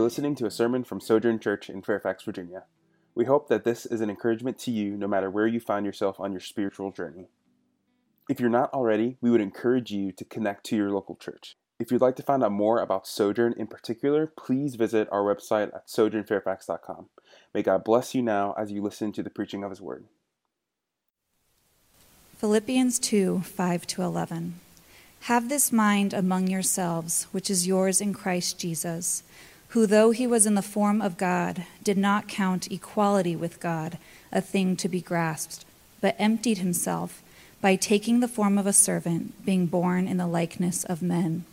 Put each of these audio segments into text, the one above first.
were listening to a sermon from Sojourn Church in Fairfax, Virginia. We hope that this is an encouragement to you no matter where you find yourself on your spiritual journey. If you're not already, we would encourage you to connect to your local church. If you'd like to find out more about Sojourn in particular, please visit our website at sojournfairfax.com. May God bless you now as you listen to the preaching of His Word. Philippians 2 5 to 11. Have this mind among yourselves, which is yours in Christ Jesus, who, though he was in the form of God, did not count equality with God a thing to be grasped, but emptied himself by taking the form of a servant, being born in the likeness of men.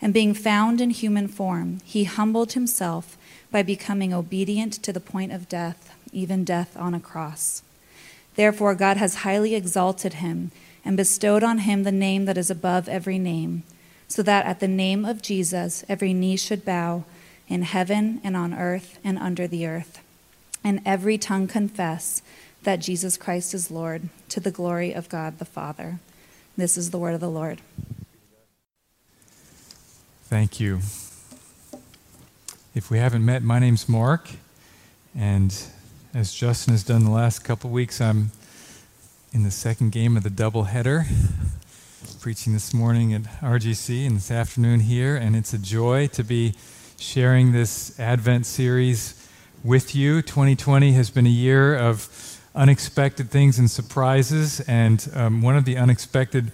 And being found in human form, he humbled himself by becoming obedient to the point of death, even death on a cross. Therefore, God has highly exalted him and bestowed on him the name that is above every name, so that at the name of Jesus every knee should bow in heaven and on earth and under the earth, and every tongue confess that Jesus Christ is Lord, to the glory of God the Father. This is the word of the Lord. Thank you. If we haven't met, my name's Mark, and as Justin has done the last couple weeks, I'm in the second game of the doubleheader, preaching this morning at RGC and this afternoon here, and it's a joy to be sharing this Advent series with you. 2020 has been a year of unexpected things and surprises, and um, one of the unexpected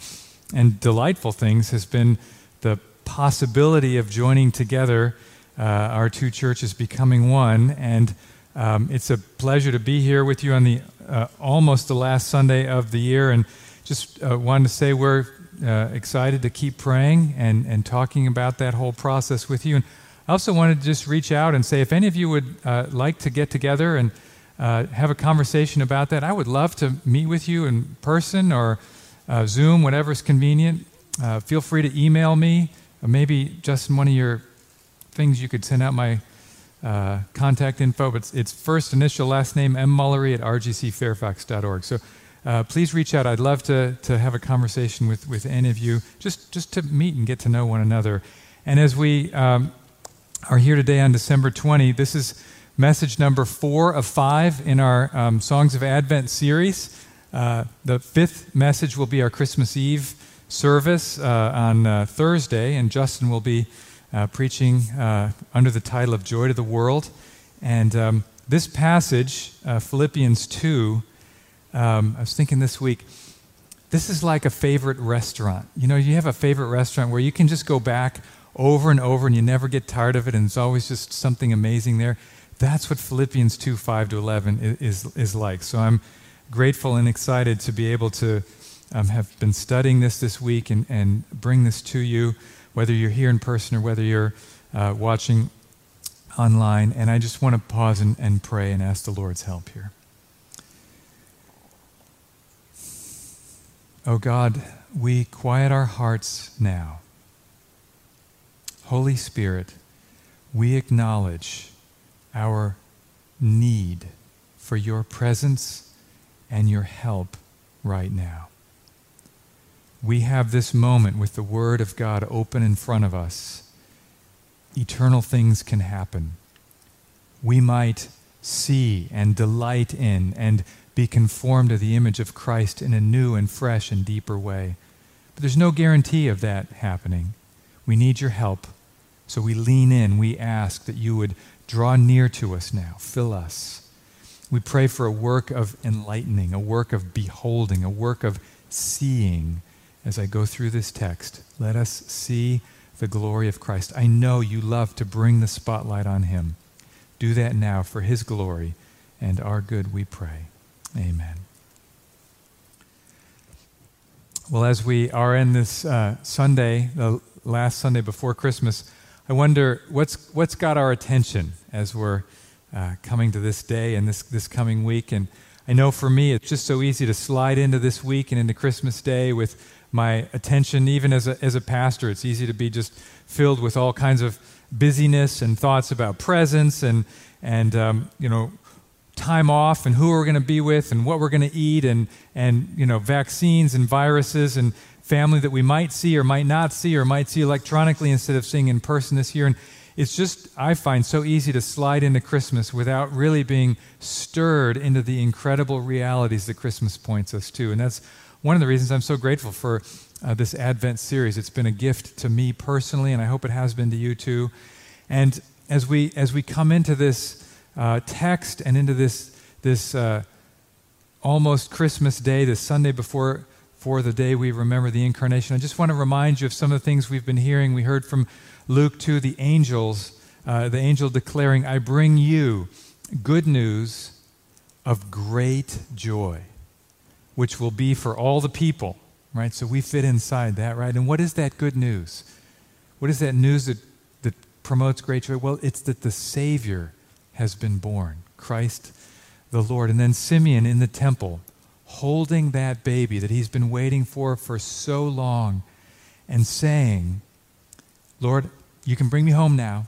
and delightful things has been the possibility of joining together uh, our two churches becoming one. And um, it's a pleasure to be here with you on the uh, almost the last Sunday of the year, and just uh, wanted to say we're uh, excited to keep praying and, and talking about that whole process with you. And I also wanted to just reach out and say if any of you would uh, like to get together and uh, have a conversation about that, I would love to meet with you in person or uh, Zoom, is convenient. feel free to email me, or maybe just one of your things you could send out my uh, contact info, but it's, it's, first initial last name M Mullery at rgcfairfax.org. So uh, please reach out. I'd love to, to have a conversation with, with any of you, just, just to meet and get to know one another. And as we um, are here today on December 20, this is message number four of five in our um, Songs of Advent series. Uh, the fifth message will be our Christmas Eve service uh, on uh, Thursday, and Justin will be uh, preaching uh, under the title of Joy to the World. And um, this passage, uh, Philippians 2, um, I was thinking this week, this is like a favorite restaurant. You know, you have a favorite restaurant where you can just go back over and over and you never get tired of it, and it's always just something amazing there. That's what Philippians 2 5 to 11 is, is like. So I'm grateful and excited to be able to um, have been studying this this week and, and bring this to you whether you're here in person or whether you're uh, watching online. And I just want to pause and, and pray and ask the Lord's help here. Oh God, we quiet our hearts now. Holy Spirit, we acknowledge our need for your presence and your help right now we have this moment with the Word of God open in front of us, eternal things can happen. We might see and delight in and be conformed to the image of Christ in a new and fresh and deeper way. But there's no guarantee of that happening. We need your help. So we lean in. We ask that you would draw near to us now, fill us. We pray for a work of enlightening, a work of beholding, a work of seeing as I go through this text, let us see the glory of Christ. I know you love to bring the spotlight on him. Do that now for his glory and our good, we pray. Amen. Well, as we are in this uh, Sunday, the last Sunday before Christmas, I wonder what's, what's got our attention as we're uh, coming to this day and this, this coming week. And I know for me, it's just so easy to slide into this week and into Christmas Day with my attention, even as a, as a pastor. It's easy to be just filled with all kinds of busyness and thoughts about presents and, and um, you know, time off and who we're going to be with and what we're going to eat and, and, you know, vaccines and viruses and family that we might see or might not see or might see electronically instead of seeing in person this year. And it's just, I find, so easy to slide into Christmas without really being stirred into the incredible realities that Christmas points us to. And that's one of the reasons I'm so grateful for uh, this Advent series. It's been a gift to me personally, and I hope it has been to you too. And as we, as we come into this uh, text and into this, this uh, almost Christmas day, this Sunday before for the day we remember the incarnation, I just want to remind you of some of the things we've been hearing. We heard from Luke 2, the angels, uh, the angel declaring, I bring you good news of great joy, which will be for all the people, right? So we fit inside that, right? And what is that good news? What is that news that, that promotes great joy? Well, it's that the Savior has been born, Christ the Lord. And then Simeon in the temple, holding that baby that he's been waiting for for so long and saying, Lord, you can bring me home now,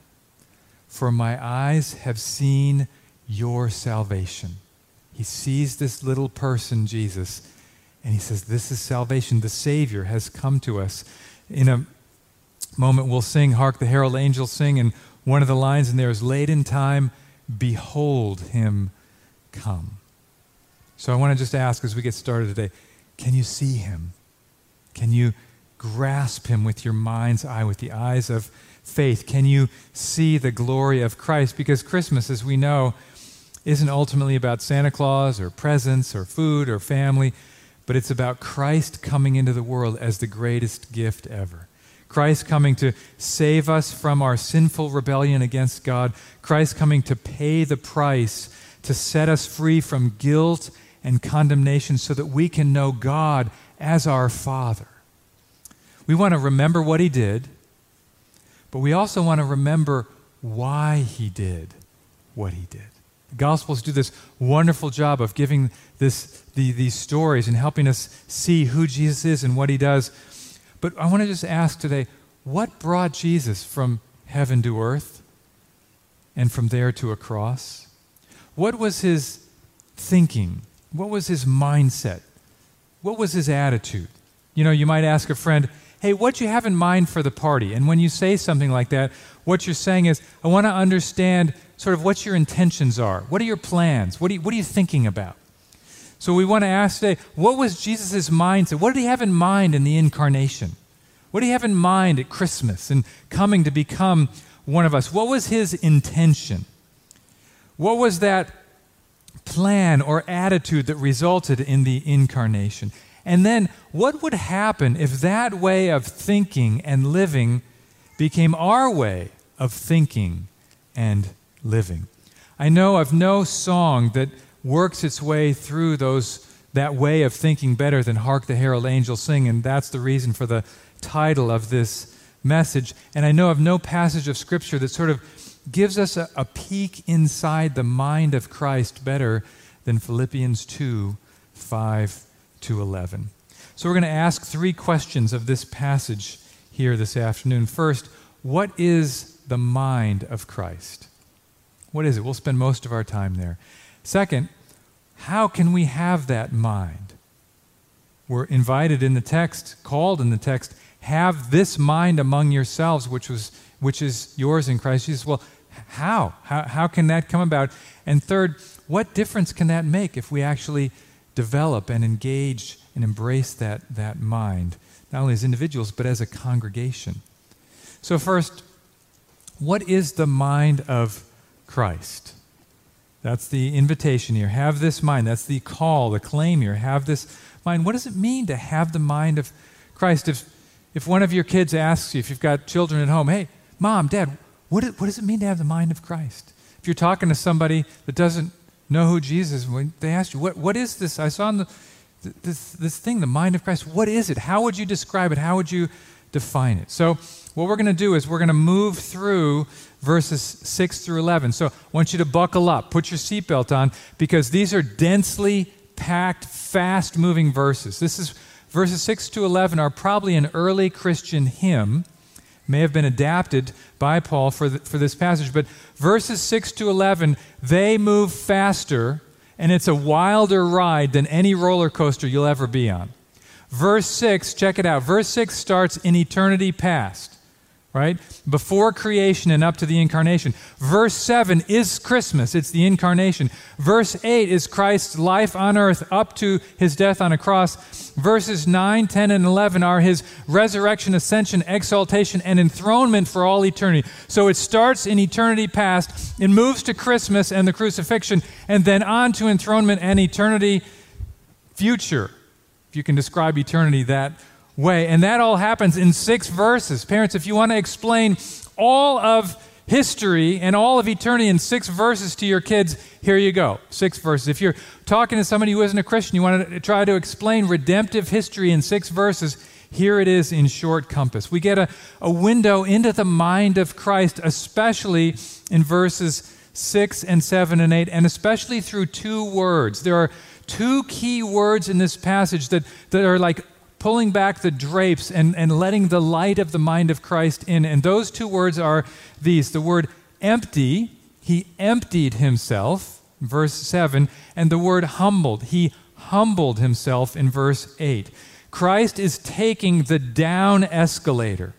for my eyes have seen your salvation. He sees this little person, Jesus, and he says, This is salvation. The Savior has come to us. In a moment, we'll sing, Hark the Herald Angels Sing, and one of the lines in there is, Late in time, behold him come. So I want to just ask as we get started today can you see him? Can you grasp him with your mind's eye, with the eyes of faith? Can you see the glory of Christ? Because Christmas, as we know, isn't ultimately about Santa Claus or presents or food or family, but it's about Christ coming into the world as the greatest gift ever. Christ coming to save us from our sinful rebellion against God, Christ coming to pay the price to set us free from guilt and condemnation so that we can know God as our Father. We want to remember what he did, but we also want to remember why he did what he did. The Gospels do this wonderful job of giving this, the, these stories and helping us see who Jesus is and what he does. But I want to just ask today what brought Jesus from heaven to earth and from there to a cross? What was his thinking? What was his mindset? What was his attitude? You know, you might ask a friend, hey, what you have in mind for the party? And when you say something like that, what you're saying is, I want to understand sort of what your intentions are. What are your plans? What are you, what are you thinking about? So we want to ask today, what was Jesus' mindset? What did he have in mind in the incarnation? What did he have in mind at Christmas and coming to become one of us? What was his intention? What was that plan or attitude that resulted in the incarnation? And then, what would happen if that way of thinking and living became our way of thinking and living? I know of no song that works its way through those that way of thinking better than Hark the Herald Angels Sing, and that's the reason for the title of this message. And I know of no passage of Scripture that sort of gives us a, a peek inside the mind of Christ better than Philippians 2 5 to 11. So we're going to ask three questions of this passage here this afternoon. First, what is the mind of Christ? What is it? We'll spend most of our time there. Second, how can we have that mind? We're invited in the text, called in the text, have this mind among yourselves, which, was, which is yours in Christ Jesus. Well, how? how? How can that come about? And third, what difference can that make if we actually develop and engage and embrace that, that mind, not only as individuals, but as a congregation. So, first, what is the mind of Christ? That's the invitation here. Have this mind. That's the call, the claim here. Have this mind. What does it mean to have the mind of Christ? If, if one of your kids asks you, if you've got children at home, hey, mom, dad, what, what does it mean to have the mind of Christ? If you're talking to somebody that doesn't know who Jesus is, when they ask you, what, what is this? I saw in the, this, this thing, the mind of Christ, what is it? How would you describe it? How would you define it? So, what we're going to do is we're going to move through verses 6 through 11. So, I want you to buckle up, put your seatbelt on, because these are densely packed, fast moving verses. This is verses 6 to 11 are probably an early Christian hymn, may have been adapted by Paul for, the, for this passage, but verses 6 to 11, they move faster and it's a wilder ride than any roller coaster you'll ever be on. Verse 6, check it out. Verse 6 starts in eternity past. Right? Before creation and up to the incarnation. Verse 7 is Christmas, it's the incarnation. Verse 8 is Christ's life on earth up to his death on a cross. Verses 9, 10, and 11 are his resurrection, ascension, exaltation, and enthronement for all eternity. So it starts in eternity past, it moves to Christmas and the crucifixion, and then on to enthronement and eternity future, if you can describe eternity that way. And that all happens in six verses. Parents, if you want to explain all of history and all of eternity in six verses to your kids, here you go. Six verses. If you're talking to somebody who isn't a Christian, you want to try to explain redemptive history in six verses, here it is in short compass. We get a, a window into the mind of Christ, especially in verses 6 and 7 and 8, and especially through two words. There are two key words in this passage that, that are like pulling back the drapes and, and letting the light of the mind of Christ in. And those two words are these the word empty, he emptied himself, verse 7, and the word humbled, he humbled himself in verse 8. Christ is taking the down escalator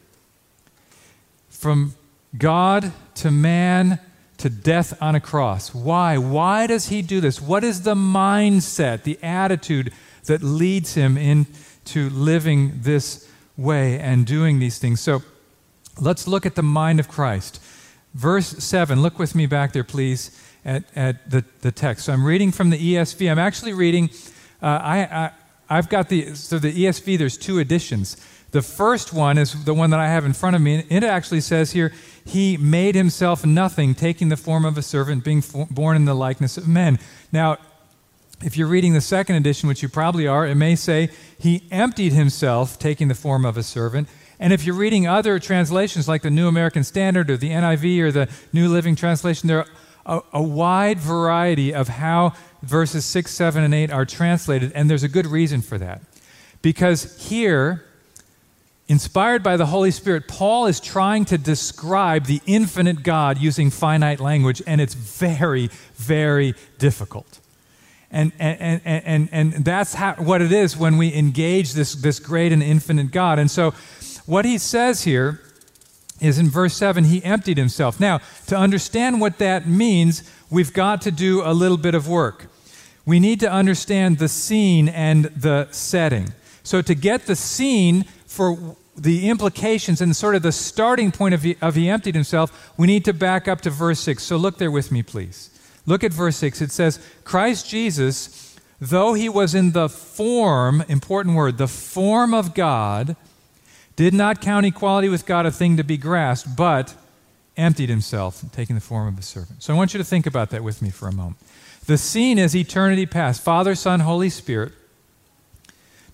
from God to man to death on a cross. Why? Why does he do this? What is the mindset, the attitude that leads him in? To living this way and doing these things. So let's look at the mind of Christ. Verse 7, look with me back there, please, at, at the, the text. So I'm reading from the ESV. I'm actually reading, uh, I, I, have got the, so the ESV, there's two editions. The first one is the one that I have in front of me. And it actually says here, He made Himself nothing, taking the form of a servant, being born in the likeness of men. Now, if you're reading the second edition, which you probably are, it may say, He emptied himself, taking the form of a servant. And if you're reading other translations like the New American Standard or the NIV or the New Living Translation, there are a, a wide variety of how verses 6, 7, and 8 are translated, and there's a good reason for that. Because here, inspired by the Holy Spirit, Paul is trying to describe the infinite God using finite language, and it's very, very difficult. And, and, and, and, and that's how, what it is when we engage this, this great and infinite God. And so, what he says here is in verse 7 he emptied himself. Now, to understand what that means, we've got to do a little bit of work. We need to understand the scene and the setting. So, to get the scene for the implications and sort of the starting point of he, of he emptied himself, we need to back up to verse 6. So, look there with me, please. Look at verse 6. It says, Christ Jesus, though he was in the form, important word, the form of God, did not count equality with God a thing to be grasped, but emptied himself, taking the form of a servant. So I want you to think about that with me for a moment. The scene is eternity past Father, Son, Holy Spirit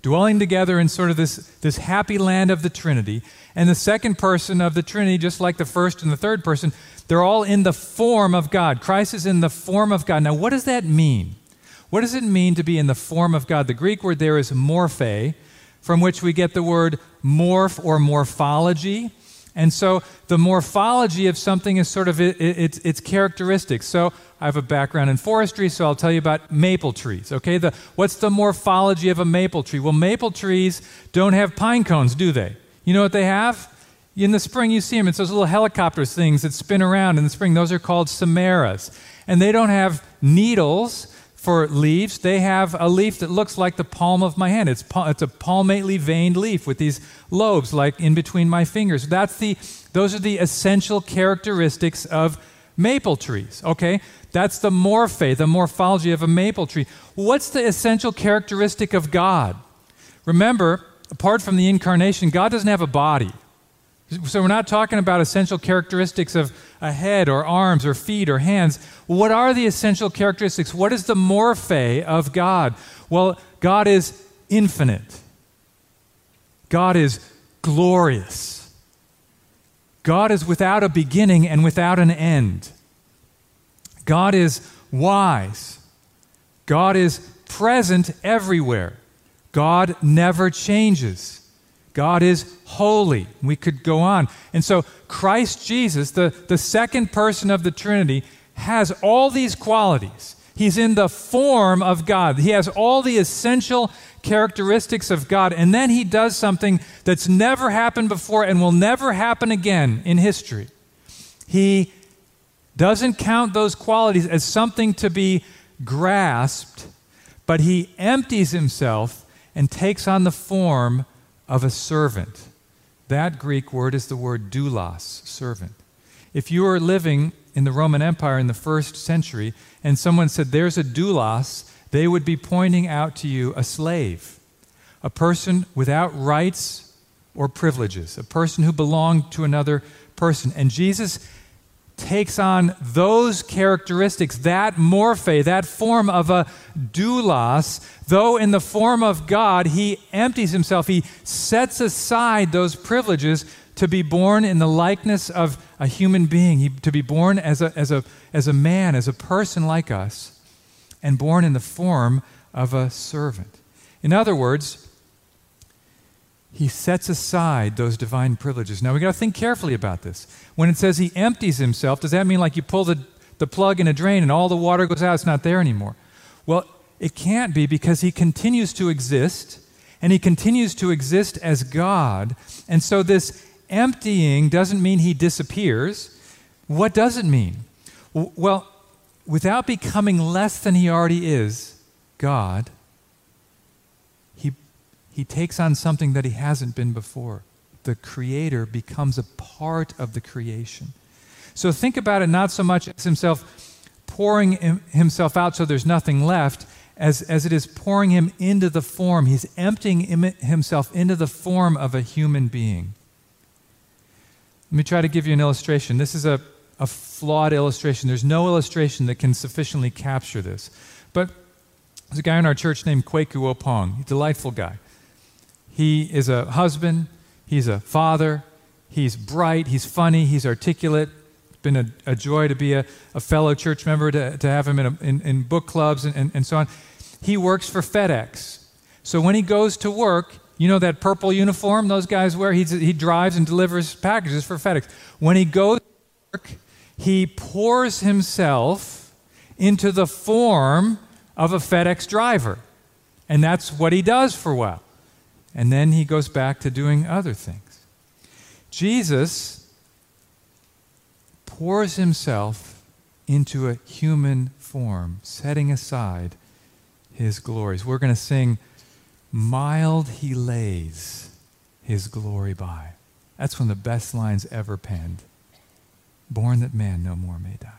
dwelling together in sort of this, this happy land of the Trinity. And the second person of the Trinity, just like the first and the third person, they're all in the form of God. Christ is in the form of God. Now, what does that mean? What does it mean to be in the form of God? The Greek word there is morphe, from which we get the word morph or morphology. And so the morphology of something is sort of it, it, its, its characteristics. So I have a background in forestry, so I'll tell you about maple trees. Okay, the, what's the morphology of a maple tree? Well, maple trees don't have pine cones, do they? You know what they have? In the spring, you see them. It's those little helicopter things that spin around in the spring. Those are called samaras. And they don't have needles for leaves. They have a leaf that looks like the palm of my hand. It's, it's a palmately veined leaf with these lobes like in between my fingers. That's the, those are the essential characteristics of maple trees. Okay? That's the morphe, the morphology of a maple tree. What's the essential characteristic of God? Remember, apart from the incarnation, God doesn't have a body. So we're not talking about essential characteristics of a head or arms or feet or hands. What are the essential characteristics? What is the morphe of God? Well, God is infinite. God is glorious. God is without a beginning and without an end. God is wise. God is present everywhere. God never changes. God is holy. We could go on. And so, Christ Jesus, the, the second person of the Trinity, has all these qualities. He's in the form of God. He has all the essential characteristics of God. And then he does something that's never happened before and will never happen again in history. He doesn't count those qualities as something to be grasped, but he empties himself and takes on the form of a servant. That Greek word is the word doulos, servant. If you were living in the Roman Empire in the first century and someone said, There's a doulos, they would be pointing out to you a slave, a person without rights or privileges, a person who belonged to another person. And Jesus takes on those characteristics, that morphe, that form of a doulos, though in the form of God, he empties himself. He sets aside those privileges to be born in the likeness of a human being, he, to be born as a, as, a, as a man, as a person like us, and born in the form of a servant. In other words, he sets aside those divine privileges. Now, we got to think carefully about this. When it says he empties himself, does that mean like you pull the, the plug in a drain and all the water goes out? It's not there anymore. Well, it can't be because he continues to exist and he continues to exist as God. And so, this emptying doesn't mean he disappears. What does it mean? Well, without becoming less than he already is, God, he takes on something that he hasn't been before. The creator becomes a part of the creation. So think about it not so much as himself pouring himself out so there's nothing left, as, as it is pouring him into the form. He's emptying himself into the form of a human being. Let me try to give you an illustration. This is a, a flawed illustration. There's no illustration that can sufficiently capture this. But there's a guy in our church named Kwaku Opong. A delightful guy. He is a husband, he's a father, he's bright, he's funny, he's articulate. It's been a, a joy to be a, a, fellow church member, to, to have him in, a, in, in, book clubs and, and, and so on. He works for FedEx. So when he goes to work, you know that purple uniform those guys wear? He's, he drives and delivers packages for FedEx. When he goes to work, he pours himself into the form of a FedEx driver. And that's what he does for a while and then he goes back to doing other things. Jesus pours himself into a human form, setting aside his glories. We're going to sing, Mild he lays his glory by. That's one of the best lines ever penned. Born that man no more may die.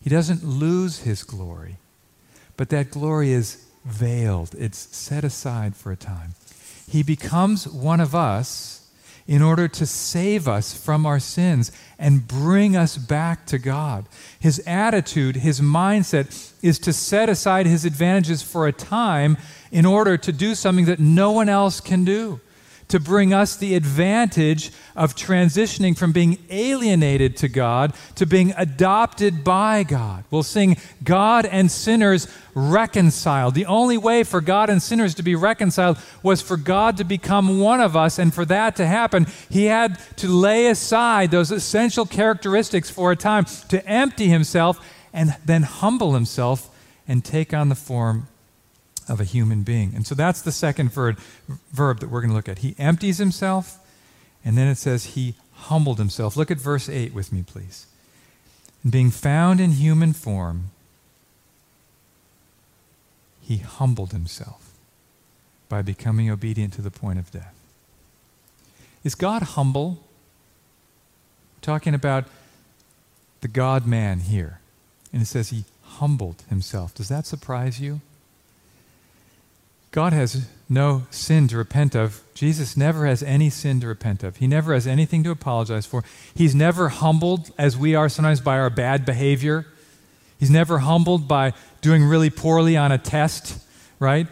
He doesn't lose his glory, but that glory is veiled, it's set aside for a time. He becomes one of us in order to save us from our sins and bring us back to God. His attitude, his mindset is to set aside his advantages for a time in order to do something that no one else can do to bring us the advantage of transitioning from being alienated to God to being adopted by God. We'll sing God and sinners reconciled. The only way for God and sinners to be reconciled was for God to become one of us, and for that to happen, He had to lay aside those essential characteristics for a time to empty Himself and then humble Himself and take on the form of a human being. And so that's the second verb, verb that we're going to look at. He empties himself, and then it says he humbled himself. Look at verse 8 with me, please. And being found in human form, he humbled himself by becoming obedient to the point of death. Is God humble? We're talking about the God man here. And it says he humbled himself. Does that surprise you? God has no sin to repent of. Jesus never has any sin to repent of. He never has anything to apologize for. He's never humbled as we are sometimes by our bad behavior. He's never humbled by doing really poorly on a test, right?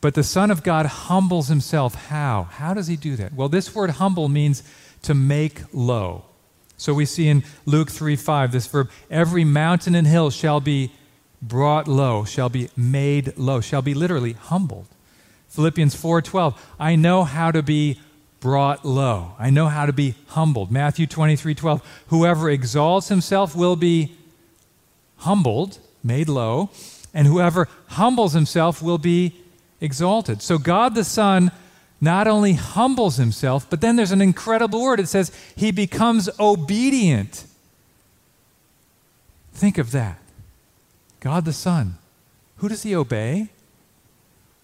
But the Son of God humbles himself. How? How does he do that? Well, this word humble means to make low. So we see in Luke 3 5 this verb every mountain and hill shall be brought low, shall be made low, shall be literally humbled. Philippians 4:12, I know how to be brought low. I know how to be humbled. Matthew 23:12, whoever exalts himself will be humbled, made low, and whoever humbles himself will be exalted. So God the Son not only humbles himself, but then there's an incredible word. It says he becomes obedient. Think of that. God the Son. Who does he obey?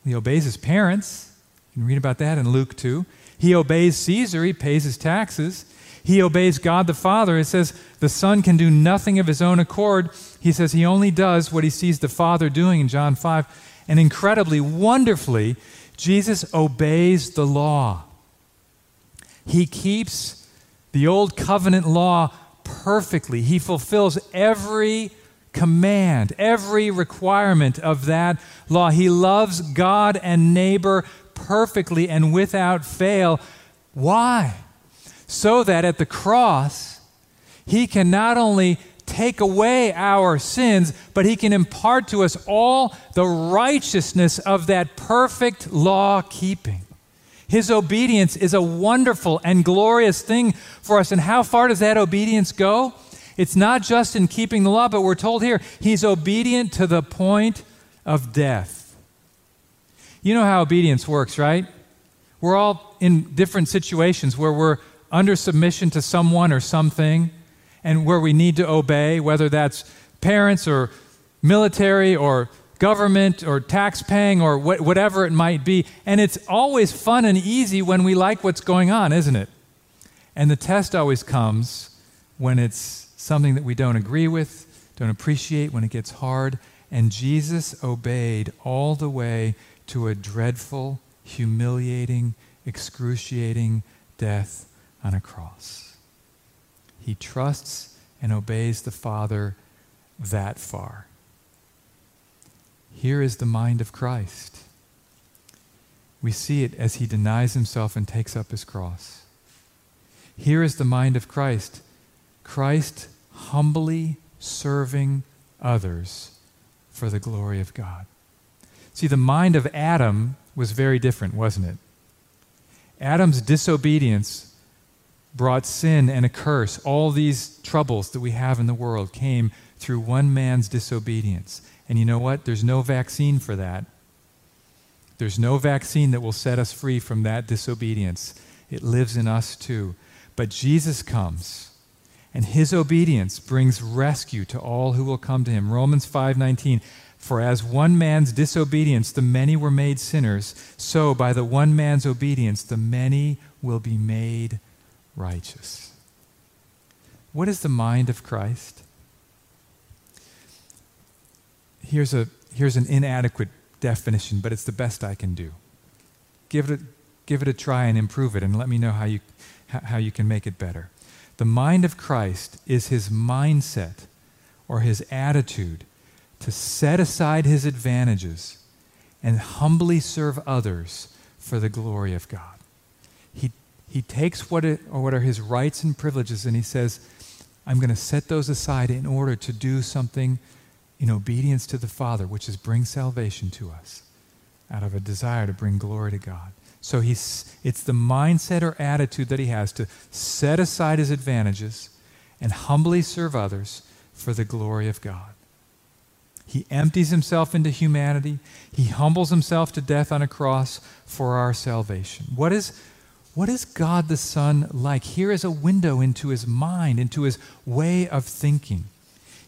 He obeys his parents. You can read about that in Luke 2. He obeys Caesar, he pays his taxes. He obeys God the Father. It says the Son can do nothing of his own accord. He says he only does what he sees the Father doing in John 5. And incredibly, wonderfully, Jesus obeys the law. He keeps the old covenant law perfectly. He fulfills every command, every requirement of that law. He loves God and neighbor perfectly and without fail. Why? So that at the cross, he can not only take away our sins, but He can impart to us all the righteousness of that perfect law keeping. His obedience is a wonderful and glorious thing for us. And how far does that obedience go? It's not just in keeping the law, but we're told here He's obedient to the point of death. You know how obedience works, right? We're all in different situations where we're under submission to someone or something and where we need to obey, whether that's parents or military or government or tax paying or wh- whatever it might be. And it's always fun and easy when we like what's going on, isn't it? And the test always comes when it's something that we don't agree with, don't appreciate, when it gets hard. And Jesus obeyed all the way to a dreadful, humiliating, excruciating death on a cross. He trusts and obeys the Father that far. Here is the mind of Christ. We see it as he denies himself and takes up his cross. Here is the mind of Christ. Christ humbly serving others for the glory of God. See, the mind of Adam was very different, wasn't it? Adam's disobedience brought sin and a curse. All these troubles that we have in the world came through one man's disobedience. And you know what? There's no vaccine for that. There's no vaccine that will set us free from that disobedience. It lives in us too. But Jesus comes and his obedience brings rescue to all who will come to him. Romans 5:19 For as one man's disobedience the many were made sinners, so by the one man's obedience the many will be made righteous. What is the mind of Christ? Here's, a, here's an inadequate definition, but it's the best I can do. Give it, a, give it a try and improve it, and let me know how you, how you can make it better. The mind of Christ is his mindset or his attitude to set aside his advantages and humbly serve others for the glory of God. He he takes what, it, or what are his rights and privileges and he says, I'm going to set those aside in order to do something in obedience to the Father, which is bring salvation to us out of a desire to bring glory to God. So he's, it's the mindset or attitude that he has to set aside his advantages and humbly serve others for the glory of God. He empties himself into humanity. He humbles himself to death on a cross for our salvation. What is, what is God the Son like? Here is a window into his mind, into his way of thinking.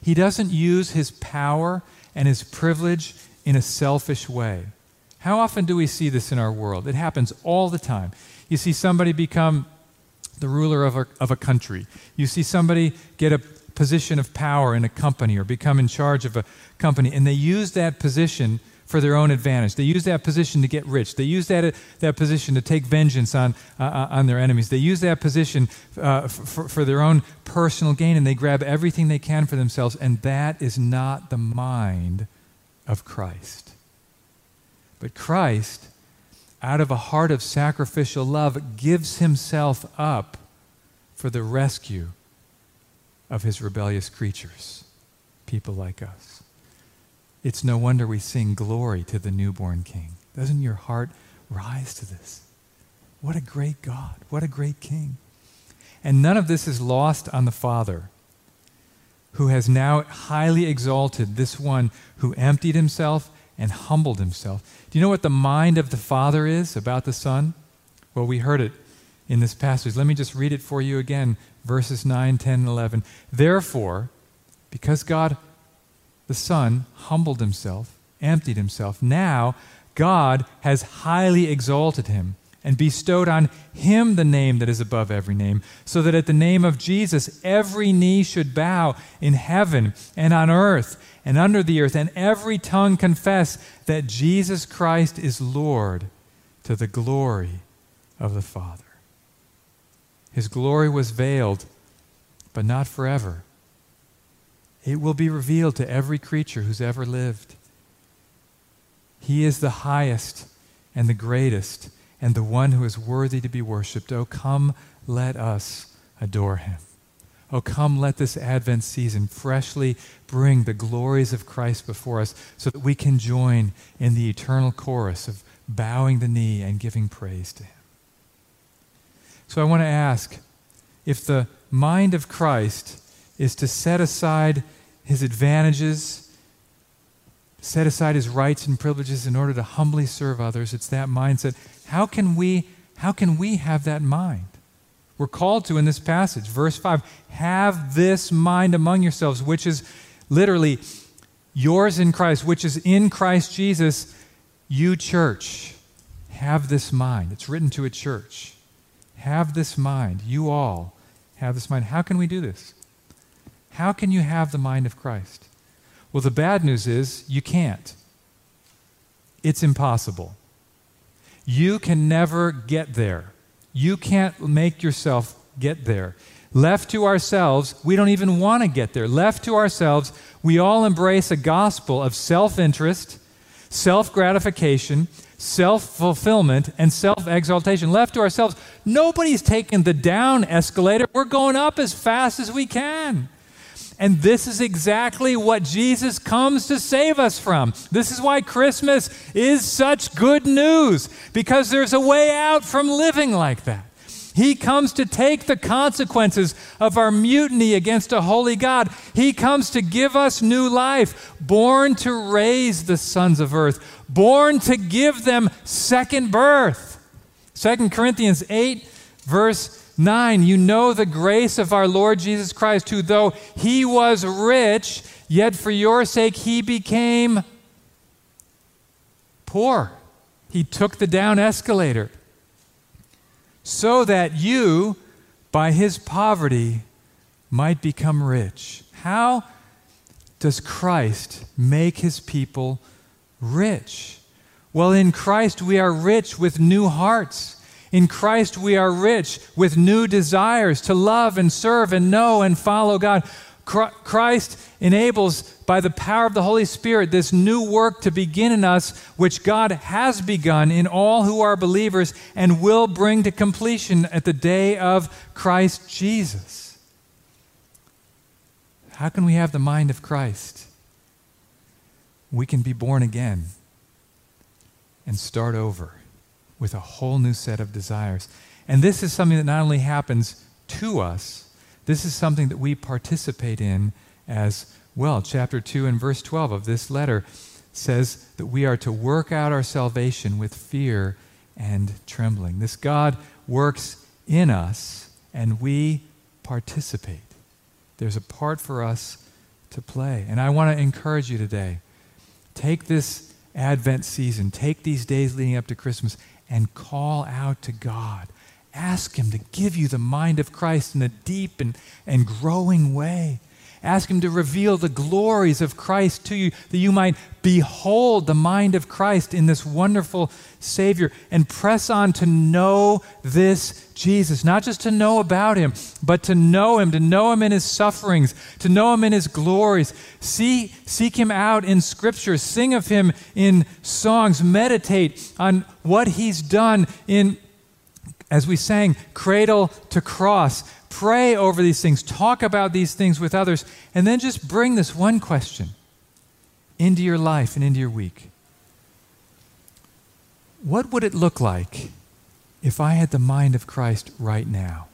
He doesn't use his power and his privilege in a selfish way. How often do we see this in our world? It happens all the time. You see somebody become the ruler of a, of a country, you see somebody get a position of power in a company or become in charge of a company, and they use that position for their own advantage. They use that position to get rich. They use that, that position to take vengeance on, uh, uh on their enemies. They use that position uh, for, for their own personal gain, and they grab everything they can for themselves. And that is not the mind of Christ. But Christ, out of a heart of sacrificial love, gives himself up for the rescue of his rebellious creatures, people like us. It's no wonder we sing glory to the newborn King. Doesn't your heart rise to this? What a great God. What a great King. And none of this is lost on the Father, who has now highly exalted this one who emptied himself and humbled himself. Do you know what the mind of the Father is about the Son? Well, we heard it in this passage. Let me just read it for you again verses 9, 10, and 11. Therefore, because God the Son humbled himself, emptied himself, now God has highly exalted him and bestowed on him the name that is above every name, so that at the name of Jesus every knee should bow in heaven and on earth and under the earth, and every tongue confess that Jesus Christ is Lord to the glory of the Father. His glory was veiled, but not forever. It will be revealed to every creature who's ever lived. He is the highest and the greatest and the one who is worthy to be worshiped. Oh, come, let us adore him. Oh, come, let this Advent season freshly bring the glories of Christ before us so that we can join in the eternal chorus of bowing the knee and giving praise to him. So I want to ask if the mind of Christ is to set aside his advantages set aside his rights and privileges in order to humbly serve others. It's that mindset. How can we, how can we have that mind? We're called to in this passage, verse 5 have this mind among yourselves, which is literally yours in Christ, which is in Christ Jesus, you church. Have this mind. It's written to a church. Have this mind. You all have this mind. How can we do this? How can you have the mind of Christ? Well, the bad news is you can't. It's impossible. You can never get there. You can't make yourself get there. Left to ourselves, we don't even want to get there. Left to ourselves, we all embrace a gospel of self interest, self gratification, self fulfillment, and self exaltation. Left to ourselves, nobody's taking the down escalator. We're going up as fast as we can. And this is exactly what Jesus comes to save us from. This is why Christmas is such good news, because there's a way out from living like that. He comes to take the consequences of our mutiny against a holy God. He comes to give us new life, born to raise the sons of earth, born to give them second birth. 2 Corinthians 8, verse 9, you know the grace of our Lord Jesus Christ, who though he was rich, yet for your sake he became poor. He took the down escalator so that you, by his poverty, might become rich. How does Christ make his people rich? Well, in Christ we are rich with new hearts in Christ, we are rich with new desires to love and serve and know and follow God. Christ enables, by the power of the Holy Spirit, this new work to begin in us, which God has begun in all who are believers and will bring to completion at the day of Christ Jesus. How can we have the mind of Christ? We can be born again and start over with a whole new set of desires. And this is something that not only happens to us, this is something that we participate in as well. Chapter 2 and verse 12 of this letter says that we are to work out our salvation with fear and trembling. This God works in us, and we participate. There's a part for us to play. And I want to encourage you today take this Advent season, take these days leading up to Christmas, and call out to God. Ask Him to give you the mind of Christ in a deep and, and growing way. Ask Him to reveal the glories of Christ to you, that you might behold the mind of Christ in this wonderful Savior and press on to know this Jesus. Not just to know about Him, but to know Him, to know Him in His sufferings, to know Him in His glories. See, seek Him out in Scripture, sing of Him in songs, meditate on what He's done in as we sang, cradle to cross, Pray over these things, talk about these things with others, and then just bring this one question into your life and into your week. What would it look like if I had the mind of Christ right now?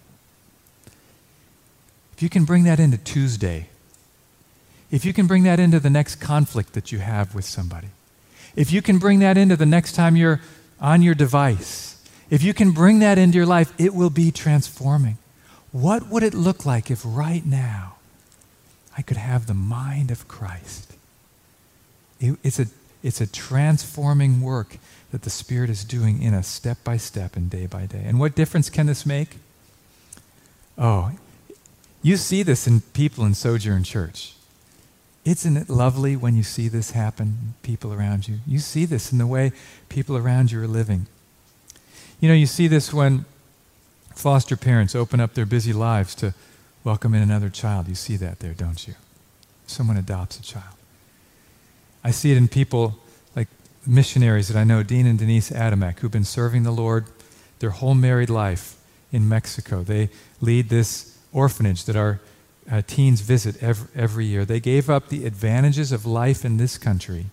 If you can bring that into Tuesday, if you can bring that into the next conflict that you have with somebody, if you can bring that into the next time you're on your device, if you can bring that into your life, it will be transforming. What would it look like if right now I could have the mind of Christ? It, it's, a, it's a transforming work that the Spirit is doing in us step by step and day by day. And what difference can this make? Oh, you see this in people in Sojourn Church. Isn't it lovely when you see this happen, people around you? You see this in the way people around you are living. You know, you see this when foster parents open up their busy lives to welcome in another child. You see that there, don't you? Someone adopts a child. I see it in people like missionaries that I know, Dean and Denise Adamek, who've been serving the Lord their whole married life in Mexico. They lead this orphanage that our uh, teens visit every, every year. They gave up the advantages of life in this country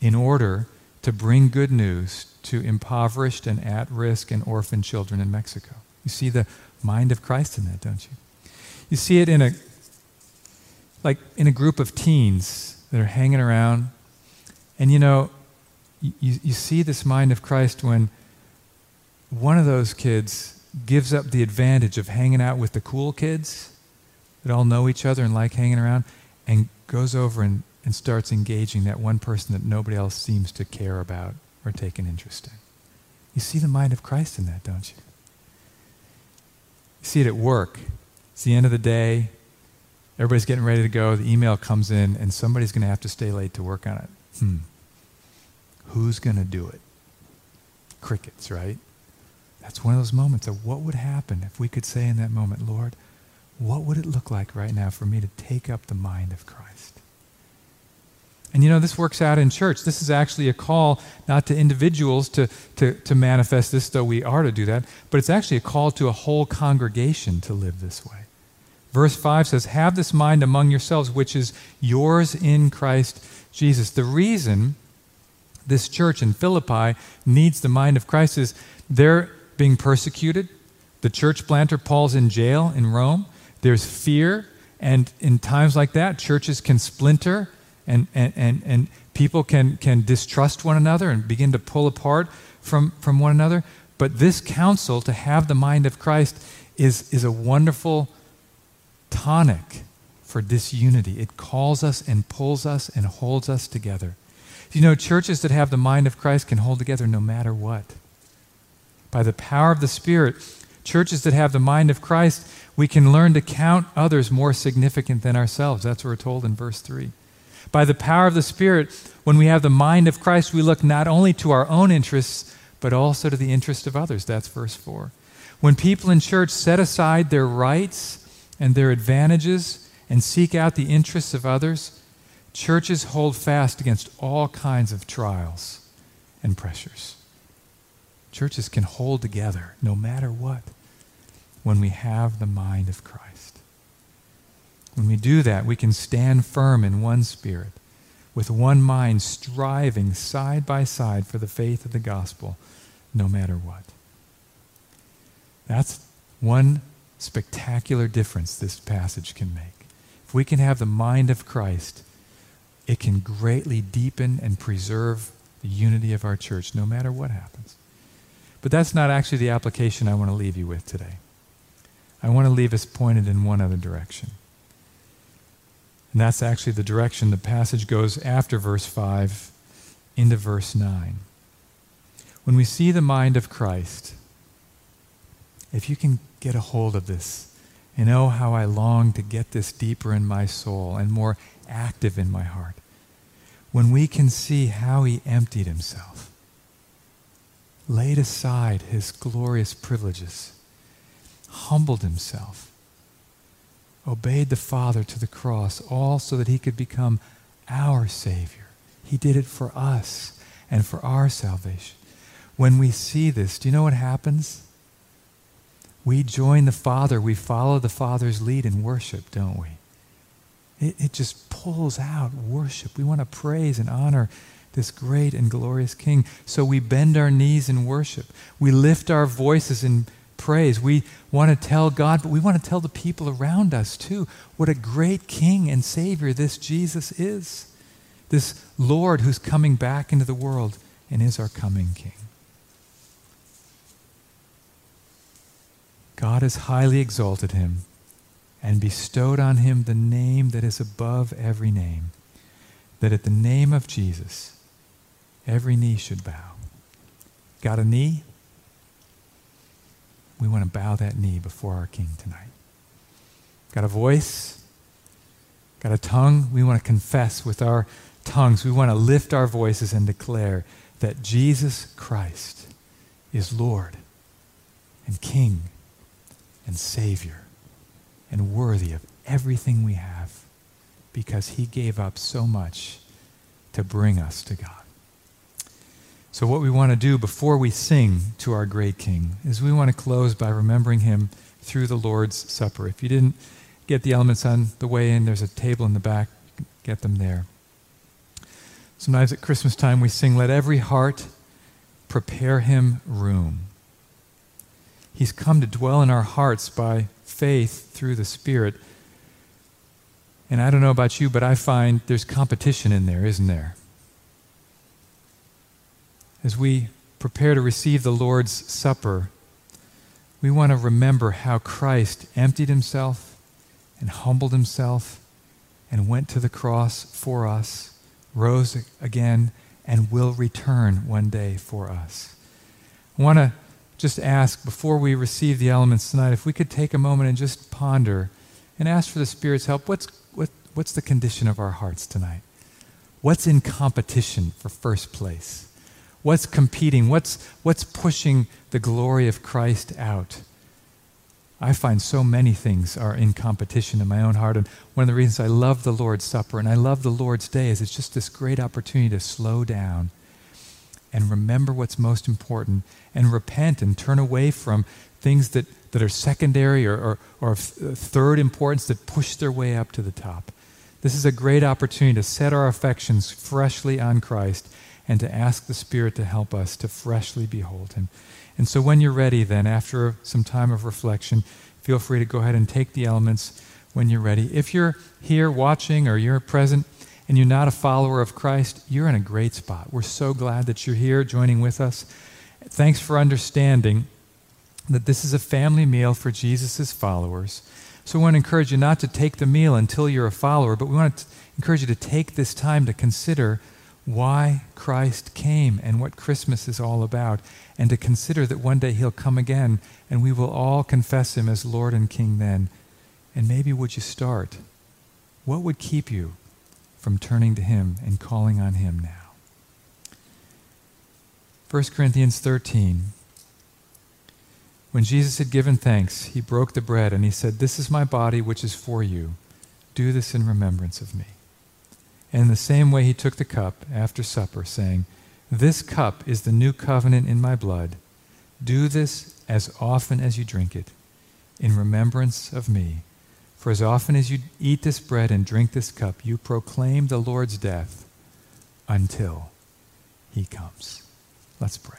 in order to bring good news to impoverished and at risk and orphan children in Mexico. You see the mind of Christ in that, don't you? You see it in a like in a group of teens that are hanging around. And you know, you, you see this mind of Christ when one of those kids gives up the advantage of hanging out with the cool kids that all know each other and like hanging around and goes over and, and starts engaging that one person that nobody else seems to care about or take an interest in. You see the mind of Christ in that, don't you? You see it at work. It's the end of the day. Everybody's getting ready to go. The email comes in, and somebody's going to have to stay late to work on it. Hmm. Who's going to do it? Crickets, right? That's one of those moments of what would happen if we could say in that moment, Lord, what would it look like right now for me to take up the mind of Christ? And you know, this works out in church. This is actually a call not to individuals to, to, to manifest this, though we are to do that, but it's actually a call to a whole congregation to live this way. Verse 5 says, Have this mind among yourselves, which is yours in Christ Jesus. The reason this church in Philippi needs the mind of Christ is they're being persecuted. The church planter, Paul's in jail in Rome. There's fear. And in times like that, churches can splinter and, and, and, and people can, can distrust one another and begin to pull apart from, from one another. But this counsel to have the mind of Christ is, is a wonderful tonic for disunity. It calls us and pulls us and holds us together. You know, churches that have the mind of Christ can hold together no matter what by the power of the Spirit, churches that have the mind of Christ, we can learn to count others more significant than ourselves. That's what we're told in verse 3. By the power of the Spirit, when we have the mind of Christ, we look not only to our own interests, but also to the interest of others. That's verse 4. When people in church set aside their rights and their advantages and seek out the interests of others, churches hold fast against all kinds of trials and pressures. Churches can hold together no matter what when we have the mind of Christ. When we do that, we can stand firm in one spirit, with one mind, striving side by side for the faith of the gospel, no matter what. That's one spectacular difference this passage can make. If we can have the mind of Christ, it can greatly deepen and preserve the unity of our church, no matter what happens. But that's not actually the application I want to leave you with today. I want to leave us pointed in one other direction. And that's actually the direction the passage goes after verse 5 into verse 9. When we see the mind of Christ, if you can get a hold of this, and oh, how I long to get this deeper in my soul and more active in my heart. When we can see how he emptied himself, laid aside his glorious privileges, humbled himself, obeyed the Father to the cross, all so that he could become our Savior. He did it for us and for our salvation. When we see this, do you know what happens? We join the Father. We follow the Father's lead in worship, don't we? It, it just pulls out worship. We want to praise and honor this great and glorious King. So we bend our knees in worship. We lift our voices in praise. We want to tell God, but we want to tell the people around us too what a great King and Savior this Jesus is. This Lord who's coming back into the world and is our coming King. God has highly exalted him and bestowed on him the name that is above every name, that at the name of Jesus every knee should bow. Got a knee? We want to bow that knee before our King tonight. Got a voice? Got a tongue? We want to confess with our tongues. We want to lift our voices and declare that Jesus Christ is Lord and King and Savior and worthy of everything we have because he gave up so much to bring us to God. So, what we want to do before we sing to our great King is we want to close by remembering him through the Lord's Supper. If you didn't get the elements on the way in, there's a table in the back, get them there. Sometimes at Christmas time we sing, Let every heart prepare him room. He's come to dwell in our hearts by faith through the Spirit. And I don't know about you, but I find there's competition in there, isn't there? As we prepare to receive the Lord's Supper, we want to remember how Christ emptied himself and humbled himself and went to the cross for us, rose again, and will return one day for us. I want to just ask before we receive the elements tonight if we could take a moment and just ponder and ask for the Spirit's help. What's, what, what's the condition of our hearts tonight? What's in competition for first place? What's competing? What's, what's pushing the glory of Christ out? I find so many things are in competition in my own heart. And one of the reasons I love the Lord's Supper and I love the Lord's Day is it's just this great opportunity to slow down and remember what's most important and repent and turn away from things that, that are secondary or, or, or of uh, third importance that push their way up to the top. This is a great opportunity to set our affections freshly on Christ and to ask the Spirit to help us to freshly behold Him. And so when you're ready, then, after some time of reflection, feel free to go ahead and take the elements when you're ready. If you're here watching or you're present, and you're not a follower of Christ, you're in a great spot. We're so glad that you're here joining with us. Thanks for understanding that this is a family meal for Jesus' followers. So we want to encourage you not to take the meal until you're a follower, but we want to encourage you to take this time to consider why Christ came and what Christmas is all about, and to consider that one day he'll come again and we will all confess him as Lord and King then. And maybe would you start? What would keep you from turning to Him and calling on Him now. 1 Corinthians 13. When Jesus had given thanks, he broke the bread and he said, This is my body which is for you. Do this in remembrance of me. In the same way, he took the cup after supper, saying, This cup is the new covenant in my blood. Do this as often as you drink it, in remembrance of me. For as often as you eat this bread and drink this cup, you proclaim the Lord's death until he comes. Let's pray.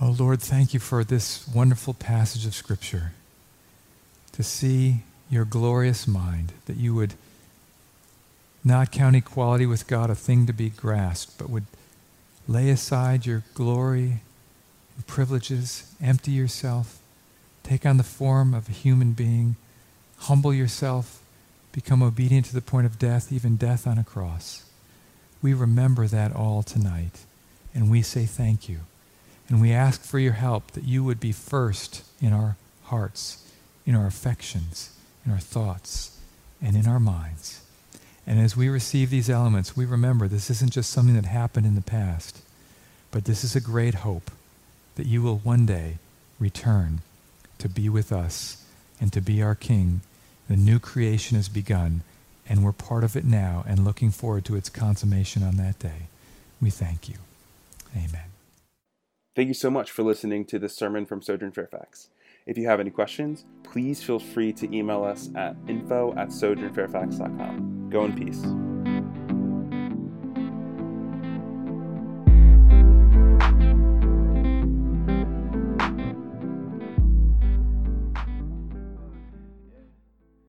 Oh Lord, thank you for this wonderful passage of Scripture. To see your glorious mind, that you would not count equality with God a thing to be grasped, but would lay aside your glory and privileges, empty yourself Take on the form of a human being. Humble yourself. Become obedient to the point of death, even death on a cross. We remember that all tonight, and we say thank you. And we ask for your help that you would be first in our hearts, in our affections, in our thoughts, and in our minds. And as we receive these elements, we remember this isn't just something that happened in the past, but this is a great hope that you will one day return to be with us and to be our King. The new creation has begun, and we're part of it now and looking forward to its consummation on that day. We thank you. Amen. Thank you so much for listening to this sermon from Sojourn Fairfax. If you have any questions, please feel free to email us at info at sojournfairfax.com. Go in peace.